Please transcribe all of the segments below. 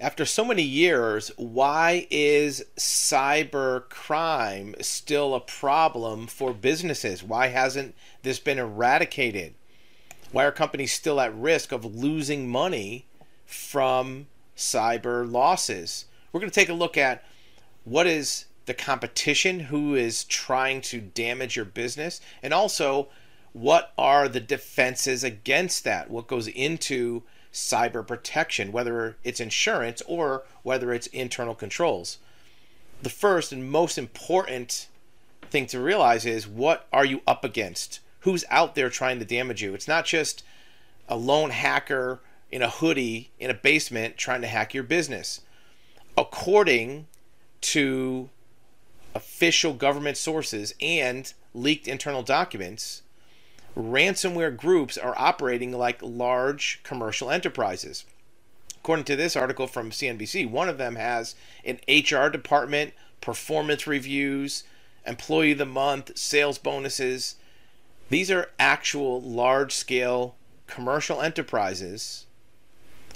After so many years, why is cyber crime still a problem for businesses? Why hasn't this been eradicated? Why are companies still at risk of losing money from cyber losses? We're going to take a look at what is the competition, who is trying to damage your business, and also what are the defenses against that? What goes into cyber protection, whether it's insurance or whether it's internal controls. The first and most important thing to realize is what are you up against? Who's out there trying to damage you? It's not just a lone hacker in a hoodie in a basement trying to hack your business. According to official government sources and leaked internal documents, ransomware groups are operating like large commercial enterprises. According to this article from CNBC, one of them has an HR department, performance reviews, employee of the month, sales bonuses. These are actual large scale commercial enterprises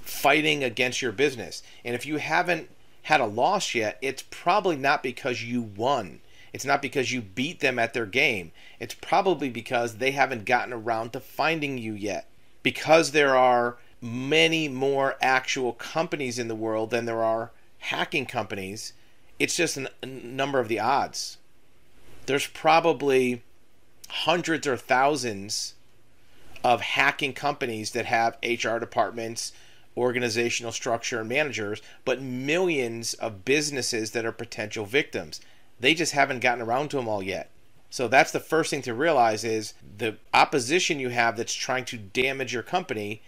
fighting against your business. And if you haven't had a loss yet, it's probably not because you won. It's not because you beat them at their game. It's probably because they haven't gotten around to finding you yet. Because there are many more actual companies in the world than there are hacking companies, it's just a number of the odds. There's probably hundreds or thousands of hacking companies that have HR departments, organizational structure, and managers, but millions of businesses that are potential victims. They just haven't gotten around to them all yet. So that's the first thing to realize is the opposition you have that's trying to damage your company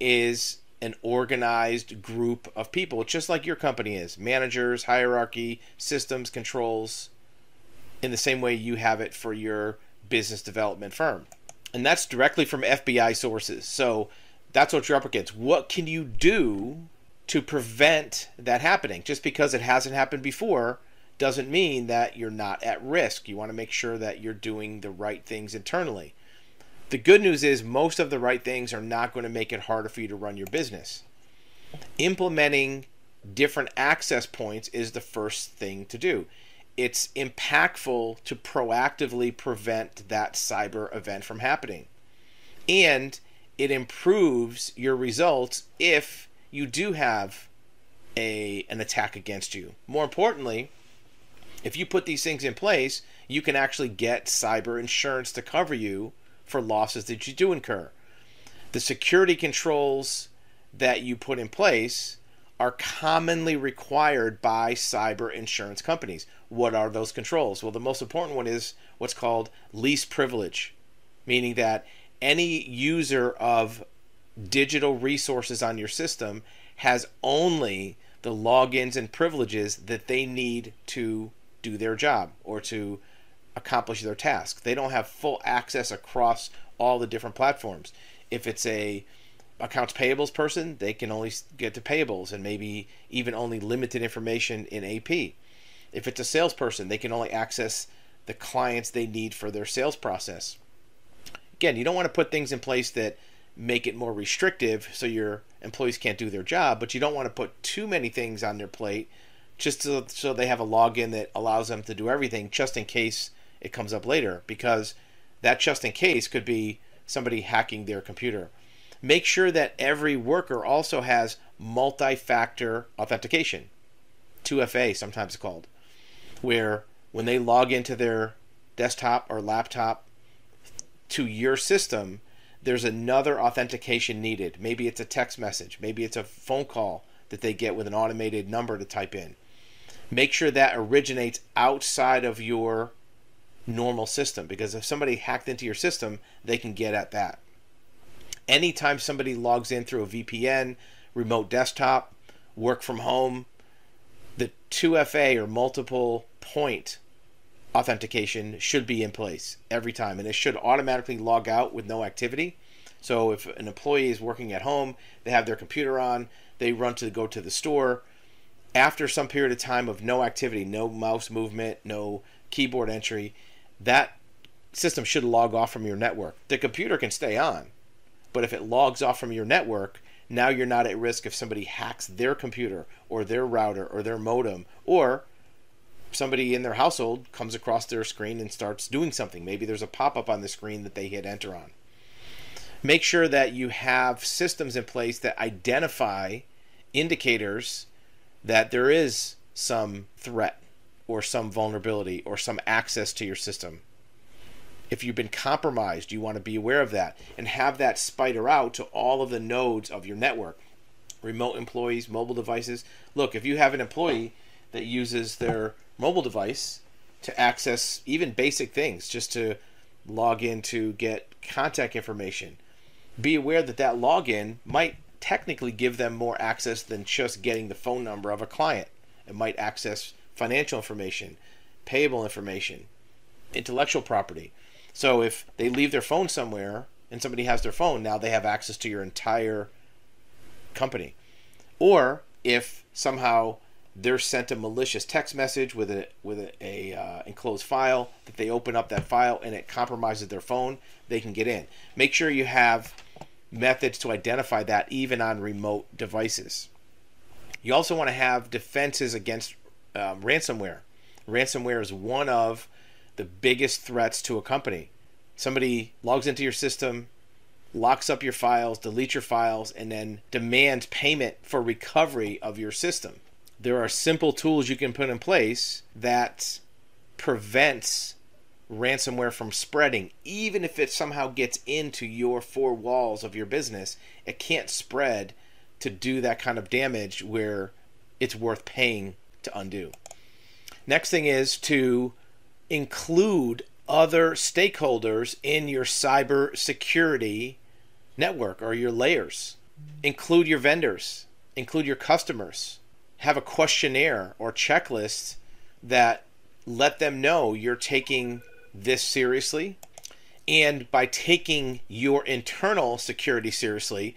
is an organized group of people, just like your company is managers, hierarchy, systems, controls, in the same way you have it for your business development firm. And that's directly from FBI sources. So that's what you're up against. What can you do to prevent that happening? Just because it hasn't happened before doesn't mean that you're not at risk. You want to make sure that you're doing the right things internally. The good news is most of the right things are not going to make it harder for you to run your business. Implementing different access points is the first thing to do. It's impactful to proactively prevent that cyber event from happening. And it improves your results if you do have a an attack against you. More importantly, if you put these things in place, you can actually get cyber insurance to cover you for losses that you do incur. The security controls that you put in place are commonly required by cyber insurance companies. What are those controls? Well, the most important one is what's called least privilege, meaning that any user of digital resources on your system has only the logins and privileges that they need to do their job or to accomplish their task. They don't have full access across all the different platforms. If it's a accounts payables person, they can only get to payables and maybe even only limited information in AP. If it's a salesperson, they can only access the clients they need for their sales process. Again, you don't want to put things in place that make it more restrictive so your employees can't do their job, but you don't want to put too many things on their plate just so, so they have a login that allows them to do everything just in case it comes up later because that just in case could be somebody hacking their computer. Make sure that every worker also has multi factor authentication, 2FA sometimes called, where when they log into their desktop or laptop to your system, there's another authentication needed. Maybe it's a text message, maybe it's a phone call that they get with an automated number to type in make sure that originates outside of your normal system because if somebody hacked into your system, they can get at that. Anytime somebody logs in through a VPN, remote desktop, work from home, the 2FA or multiple point authentication should be in place every time and it should automatically log out with no activity. So if an employee is working at home, they have their computer on, they run to go to the store, after some period of time of no activity, no mouse movement, no keyboard entry, that system should log off from your network. The computer can stay on, but if it logs off from your network, now you're not at risk if somebody hacks their computer or their router or their modem or somebody in their household comes across their screen and starts doing something. Maybe there's a pop up on the screen that they hit enter on. Make sure that you have systems in place that identify indicators that there is some threat or some vulnerability or some access to your system. If you've been compromised, you want to be aware of that and have that spider out to all of the nodes of your network. Remote employees, mobile devices. Look, if you have an employee that uses their mobile device to access even basic things, just to log in to get contact information, be aware that that login might technically give them more access than just getting the phone number of a client. It might access financial information, payable information, intellectual property. So if they leave their phone somewhere and somebody has their phone, now they have access to your entire company. Or if somehow they're sent a malicious text message with a with a, a uh, enclosed file that they open up that file and it compromises their phone, they can get in. Make sure you have methods to identify that even on remote devices. You also want to have defenses against um, ransomware. Ransomware is one of the biggest threats to a company. Somebody logs into your system, locks up your files, deletes your files, and then demands payment for recovery of your system. There are simple tools you can put in place that prevents ransomware from spreading. Even if it somehow gets into your four walls of your business, it can't spread to do that kind of damage where it's worth paying to undo. Next thing is to include other stakeholders in your cyber security network or your layers. Include your vendors, include your customers. Have a questionnaire or checklist that let them know you're taking this seriously. And by taking your internal security seriously,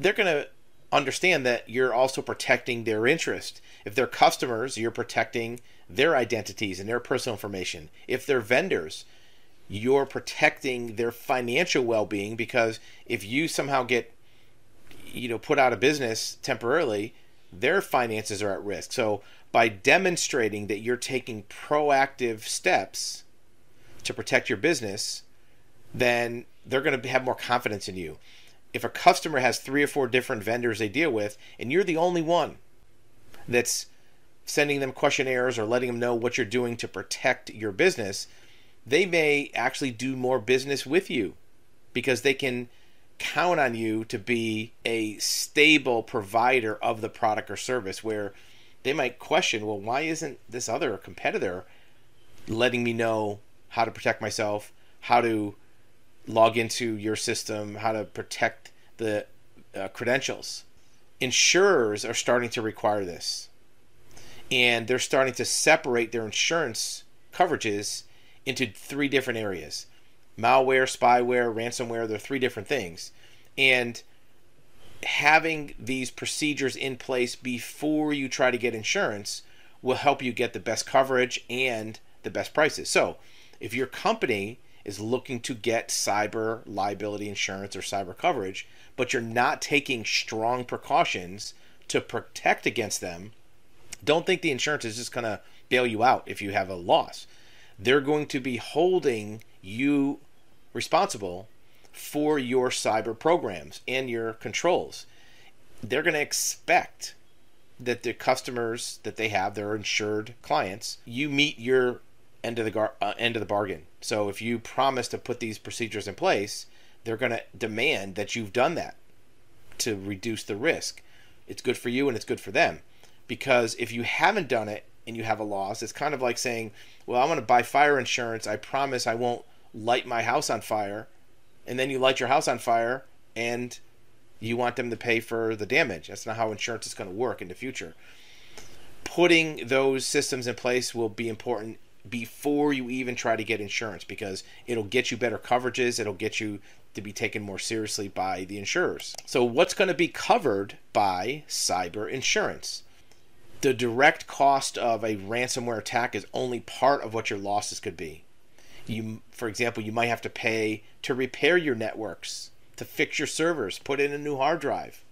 they're going to understand that you're also protecting their interest. If they're customers, you're protecting their identities and their personal information. If they're vendors, you're protecting their financial well-being because if you somehow get you know put out of business temporarily, their finances are at risk. So by demonstrating that you're taking proactive steps to protect your business, then they're going to have more confidence in you. If a customer has three or four different vendors they deal with, and you're the only one that's sending them questionnaires or letting them know what you're doing to protect your business, they may actually do more business with you because they can count on you to be a stable provider of the product or service where they might question, well, why isn't this other competitor letting me know how to protect myself, how to log into your system, how to protect the uh, credentials. Insurers are starting to require this. And they're starting to separate their insurance coverages into three different areas malware, spyware, ransomware. They're three different things. And having these procedures in place before you try to get insurance will help you get the best coverage and the best prices. So, if your company is looking to get cyber liability insurance or cyber coverage, but you're not taking strong precautions to protect against them, don't think the insurance is just going to bail you out if you have a loss. They're going to be holding you responsible for your cyber programs and your controls. They're going to expect that the customers that they have, their insured clients, you meet your end of the gar- uh, end of the bargain. So if you promise to put these procedures in place, they're going to demand that you've done that to reduce the risk. It's good for you and it's good for them. Because if you haven't done it and you have a loss, it's kind of like saying, "Well, I want to buy fire insurance. I promise I won't light my house on fire." And then you light your house on fire and you want them to pay for the damage. That's not how insurance is going to work in the future. Putting those systems in place will be important before you even try to get insurance because it'll get you better coverages, it'll get you to be taken more seriously by the insurers. So, what's going to be covered by cyber insurance? The direct cost of a ransomware attack is only part of what your losses could be. You, for example, you might have to pay to repair your networks, to fix your servers, put in a new hard drive.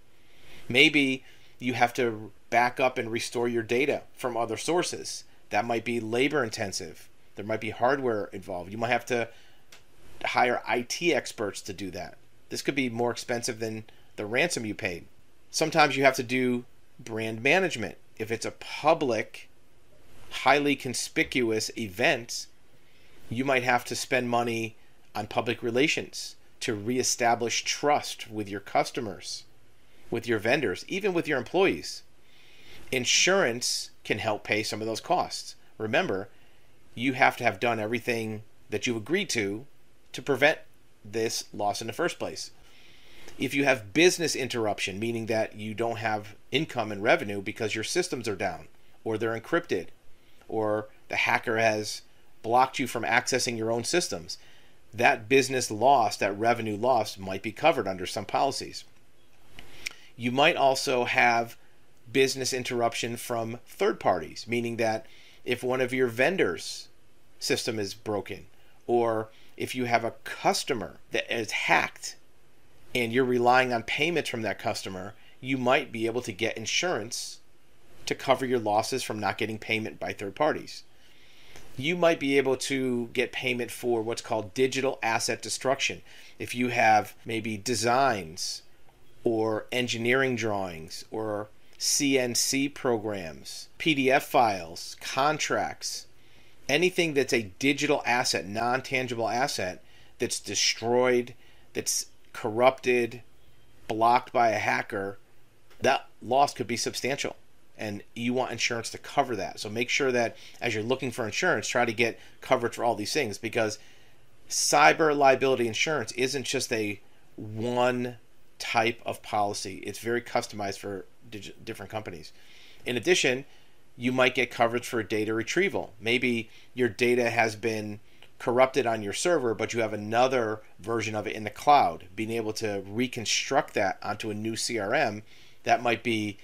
Maybe you have to back up and restore your data from other sources. That might be labor intensive. There might be hardware involved. You might have to hire IT experts to do that. This could be more expensive than the ransom you paid. Sometimes you have to do brand management. If it's a public, highly conspicuous event, you might have to spend money on public relations to reestablish trust with your customers, with your vendors, even with your employees. Insurance can help pay some of those costs. Remember, you have to have done everything that you agreed to to prevent this loss in the first place. If you have business interruption, meaning that you don't have income and revenue because your systems are down, or they're encrypted, or the hacker has blocked you from accessing your own systems, that business loss, that revenue loss, might be covered under some policies. You might also have business interruption from third parties, meaning that if one of your vendors' system is broken, or if you have a customer that is hacked and you're relying on payments from that customer, you might be able to get insurance to cover your losses from not getting payment by third parties. You might be able to get payment for what's called digital asset destruction. If you have maybe designs or engineering drawings or CNC programs, PDF files, contracts, anything that's a digital asset, non tangible asset that's destroyed, that's corrupted, blocked by a hacker, that loss could be substantial. And you want insurance to cover that. So make sure that as you're looking for insurance, try to get coverage for all these things because cyber liability insurance isn't just a one type of policy, it's very customized for different companies. In addition, you might get coverage for data retrieval. Maybe your data has been corrupted on your server, but you have another version of it in the cloud. Being able to reconstruct that onto a new CRM, that might be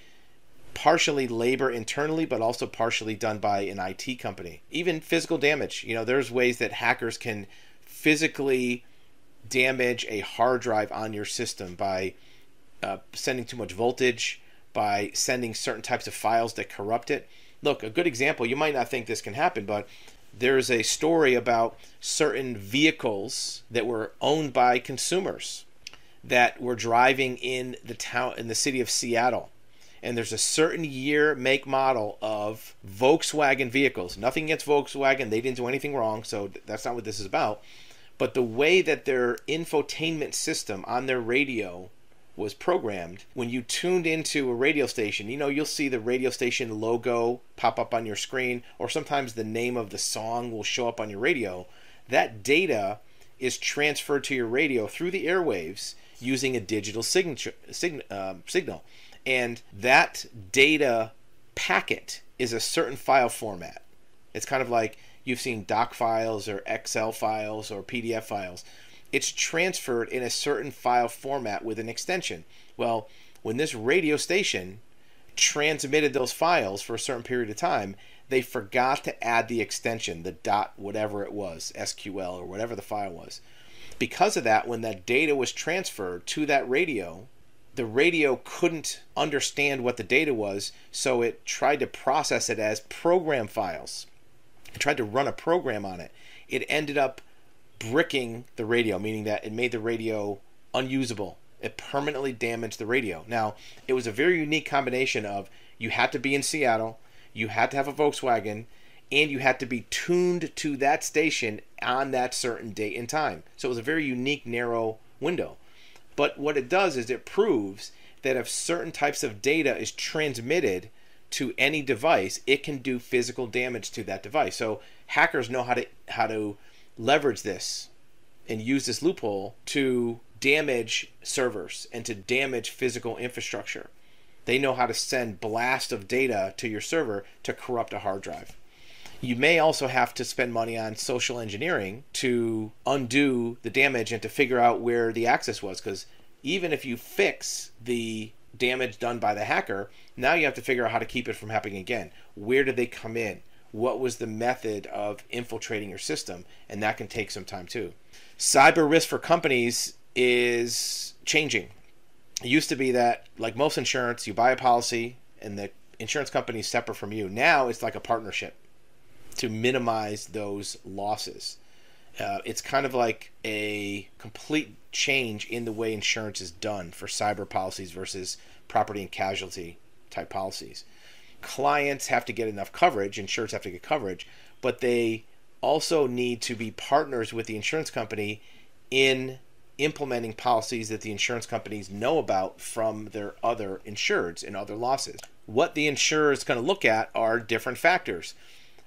partially labor internally, but also partially done by an IT company. Even physical damage. You know, there's ways that hackers can physically damage a hard drive on your system by uh, sending too much voltage, by sending certain types of files that corrupt it. Look, a good example, you might not think this can happen, but there's a story about certain vehicles that were owned by consumers that were driving in the town in the city of Seattle. And there's a certain year, make, model of Volkswagen vehicles. Nothing against Volkswagen; they didn't do anything wrong, so that's not what this is about. But the way that their infotainment system on their radio was programmed, when you tuned into a radio station, you know, you'll see the radio station logo pop up on your screen, or sometimes the name of the song will show up on your radio. That data is transferred to your radio through the airwaves using a digital signature, sig, uh, signal. And that data packet is a certain file format. It's kind of like you've seen doc files or Excel files or PDF files it's transferred in a certain file format with an extension. Well, when this radio station transmitted those files for a certain period of time, they forgot to add the extension, the dot whatever it was, SQL or whatever the file was. Because of that, when that data was transferred to that radio, the radio couldn't understand what the data was, so it tried to process it as program files. It tried to run a program on it. It ended up bricking the radio, meaning that it made the radio unusable. It permanently damaged the radio. Now, it was a very unique combination of you had to be in Seattle, you had to have a Volkswagen, and you had to be tuned to that station on that certain date and time. So it was a very unique, narrow window. But what it does is it proves that if certain types of data is transmitted to any device, it can do physical damage to that device. So hackers know how to how to leverage this and use this loophole to damage servers and to damage physical infrastructure. They know how to send blast of data to your server to corrupt a hard drive. You may also have to spend money on social engineering to undo the damage and to figure out where the access was because even if you fix the damage done by the hacker, now you have to figure out how to keep it from happening again. Where did they come in? What was the method of infiltrating your system, and that can take some time too. Cyber risk for companies is changing. It used to be that, like most insurance, you buy a policy and the insurance company is separate from you. Now it's like a partnership to minimize those losses. Uh, it's kind of like a complete change in the way insurance is done for cyber policies versus property and casualty type policies. Clients have to get enough coverage, insurers have to get coverage, but they also need to be partners with the insurance company in implementing policies that the insurance companies know about from their other insureds and other losses. What the insurer is going to look at are different factors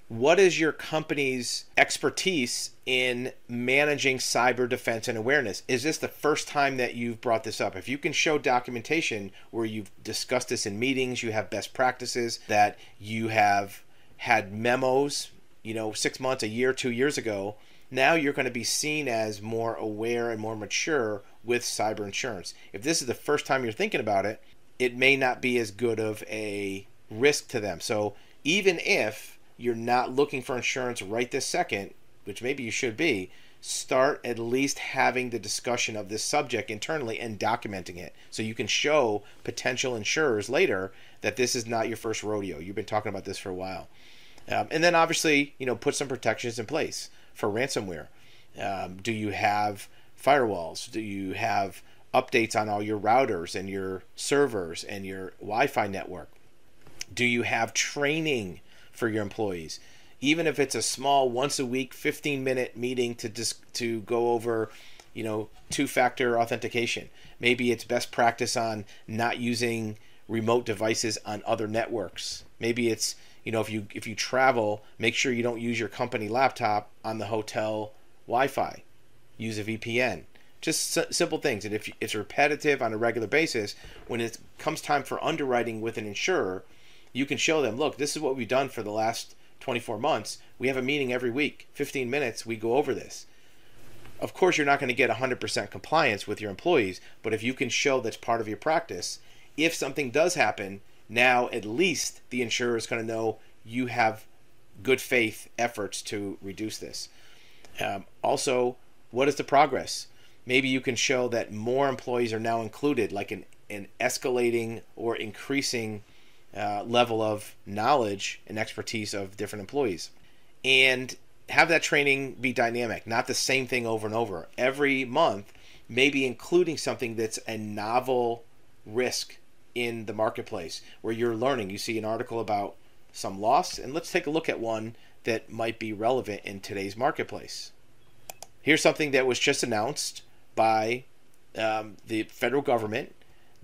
what is your company's expertise in managing cyber defense and awareness? Is this the first time that you've brought this up? If you can show documentation where you've discussed this in meetings, you have best practices, that you have had memos, you know, six months, a year, two years ago, now you're going to be seen as more aware and more mature with cyber insurance. If this is the first time you're thinking about it, it may not be as good of a risk to them. So even if you're not looking for insurance right this second, which maybe you should be, start at least having the discussion of this subject internally and documenting it so you can show potential insurers later that this is not your first rodeo. You've been talking about this for a while. Um, and then obviously, you know, put some protections in place for ransomware. Um, do you have firewalls? Do you have updates on all your routers and your servers and your Wi Fi network? Do you have training for your employees. Even if it's a small once a week 15 minute meeting to just to go over you know two factor authentication. Maybe it's best practice on not using remote devices on other networks. Maybe it's you know if you if you travel make sure you don't use your company laptop on the hotel wi-fi. Use a vpn just simple things. And if it's repetitive on a regular basis when it comes time for underwriting with an insurer you can show them, look, this is what we've done for the last 24 months. We have a meeting every week, 15 minutes, we go over this. Of course, you're not going to get 100% compliance with your employees, but if you can show that's part of your practice, if something does happen, now at least the insurer is going to know you have good faith efforts to reduce this. Um, also, what is the progress? Maybe you can show that more employees are now included, like an, an escalating or increasing uh, level of knowledge and expertise of different employees. And have that training be dynamic, not the same thing over and over. Every month, maybe including something that's a novel risk in the marketplace where you're learning. You see an article about some loss, and let's take a look at one that might be relevant in today's marketplace. Here's something that was just announced by um, the federal government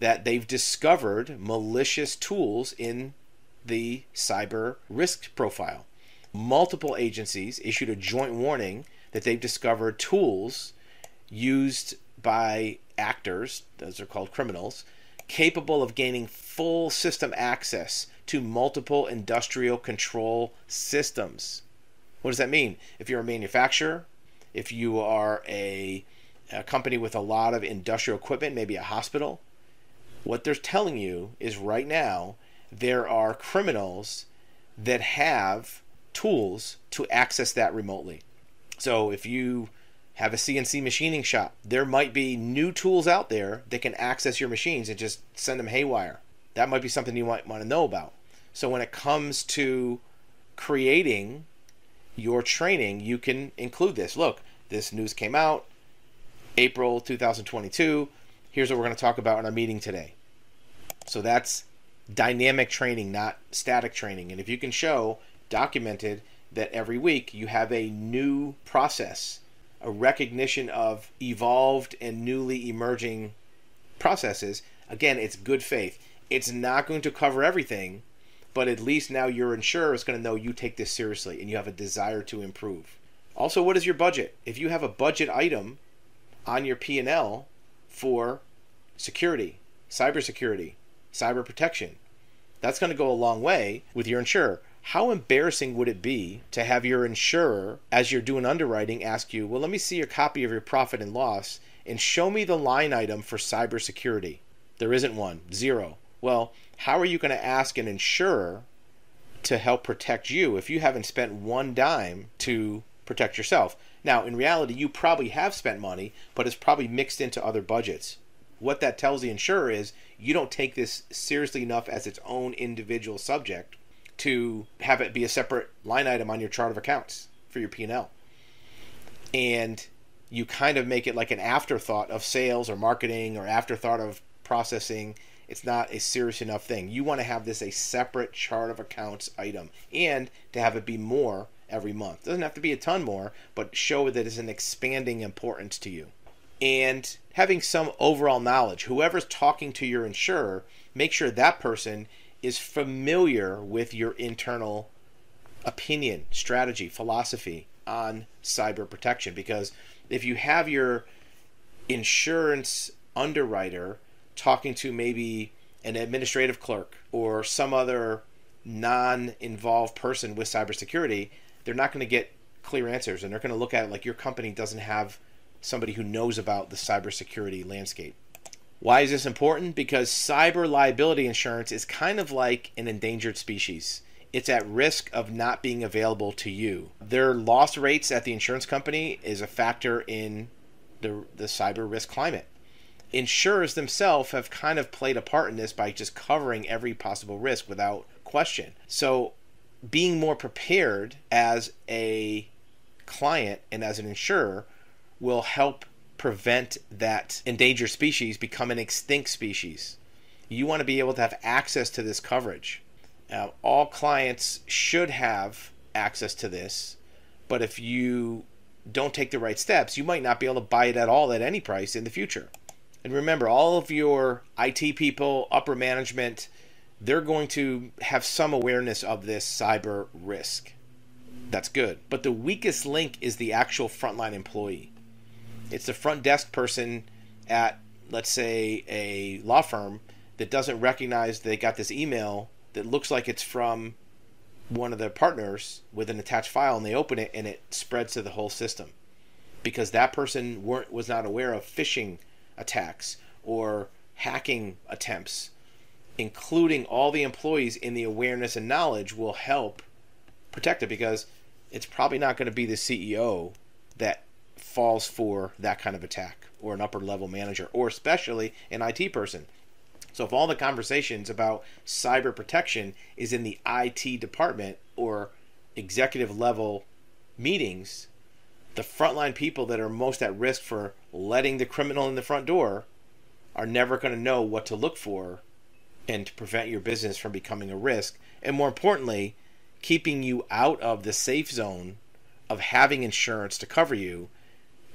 that they've discovered malicious tools in the cyber risk profile. Multiple agencies issued a joint warning that they've discovered tools used by actors, those are called criminals, capable of gaining full system access to multiple industrial control systems. What does that mean? If you're a manufacturer, if you are a, a company with a lot of industrial equipment, maybe a hospital, what they're telling you is right now there are criminals that have tools to access that remotely. So if you have a CNC machining shop, there might be new tools out there that can access your machines and just send them haywire. That might be something you might want to know about. So when it comes to creating your training, you can include this. Look, this news came out April 2022 here's what we're going to talk about in our meeting today. So that's dynamic training, not static training. And if you can show documented that every week you have a new process, a recognition of evolved and newly emerging processes, again, it's good faith. It's not going to cover everything, but at least now your insurer is going to know you take this seriously and you have a desire to improve. Also, what is your budget? If you have a budget item on your P&L for security, cybersecurity, cyber protection. That's going to go a long way with your insurer. How embarrassing would it be to have your insurer, as you're doing underwriting, ask you, Well, let me see your copy of your profit and loss and show me the line item for cybersecurity? There isn't one, zero. Well, how are you going to ask an insurer to help protect you if you haven't spent one dime to protect yourself? Now, in reality, you probably have spent money, but it's probably mixed into other budgets. what that tells the insurer is you don't take this seriously enough as its own individual subject to have it be a separate line item on your chart of accounts for your P&L. And you kind of make it like an afterthought of sales or marketing or afterthought of processing. It's not a serious enough thing. You want to have this a separate chart of accounts item and to have it be more every month. It doesn't have to be a ton more, but show that it's an expanding importance to you. And having some overall knowledge. Whoever's talking to your insurer, make sure that person is familiar with your internal opinion, strategy, philosophy on cyber protection. Because if you have your insurance underwriter talking to maybe an administrative clerk or some other non involved person with cybersecurity, they're not going to get clear answers and they're going to look at it like your company doesn't have somebody who knows about the cybersecurity landscape. Why is this important? Because cyber liability insurance is kind of like an endangered species. It's at risk of not being available to you. Their loss rates at the insurance company is a factor in the, the cyber risk climate. Insurers themselves have kind of played a part in this by just covering every possible risk without question. So, being more prepared as a client and as an insurer will help prevent that endangered species become an extinct species. You want to be able to have access to this coverage. All clients should have access to this, but if you don't take the right steps, you might not be able to buy it at all at any price in the future. And remember, all of your IT people, upper management, they're going to have some awareness of this cyber risk. That's good. But the weakest link is the actual frontline employee. It's the front desk person at, let's say, a law firm that doesn't recognize they got this email that looks like it's from one of their partners with an attached file, and they open it and it spreads to the whole system because that person weren't was not aware of phishing attacks or hacking attempts including all the employees in the awareness and knowledge will help protect it because it's probably not going to be the CEO that falls for that kind of attack or an upper level manager or especially an IT person. So if all the conversations about cyber protection is in the IT department or executive level meetings, the frontline people that are most at risk for letting the criminal in the front door are never going to know what to look for and to prevent your business from becoming a risk. And more importantly, keeping you out of the safe zone of having insurance to cover you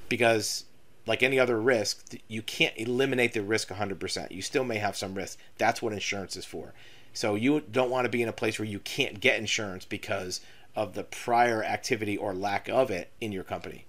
because like any other risk, you can't eliminate the risk 100%. You still may have some risk. That's what insurance is for. So you don't want to be in a place where you can't get insurance because of the prior activity or lack of it in your company.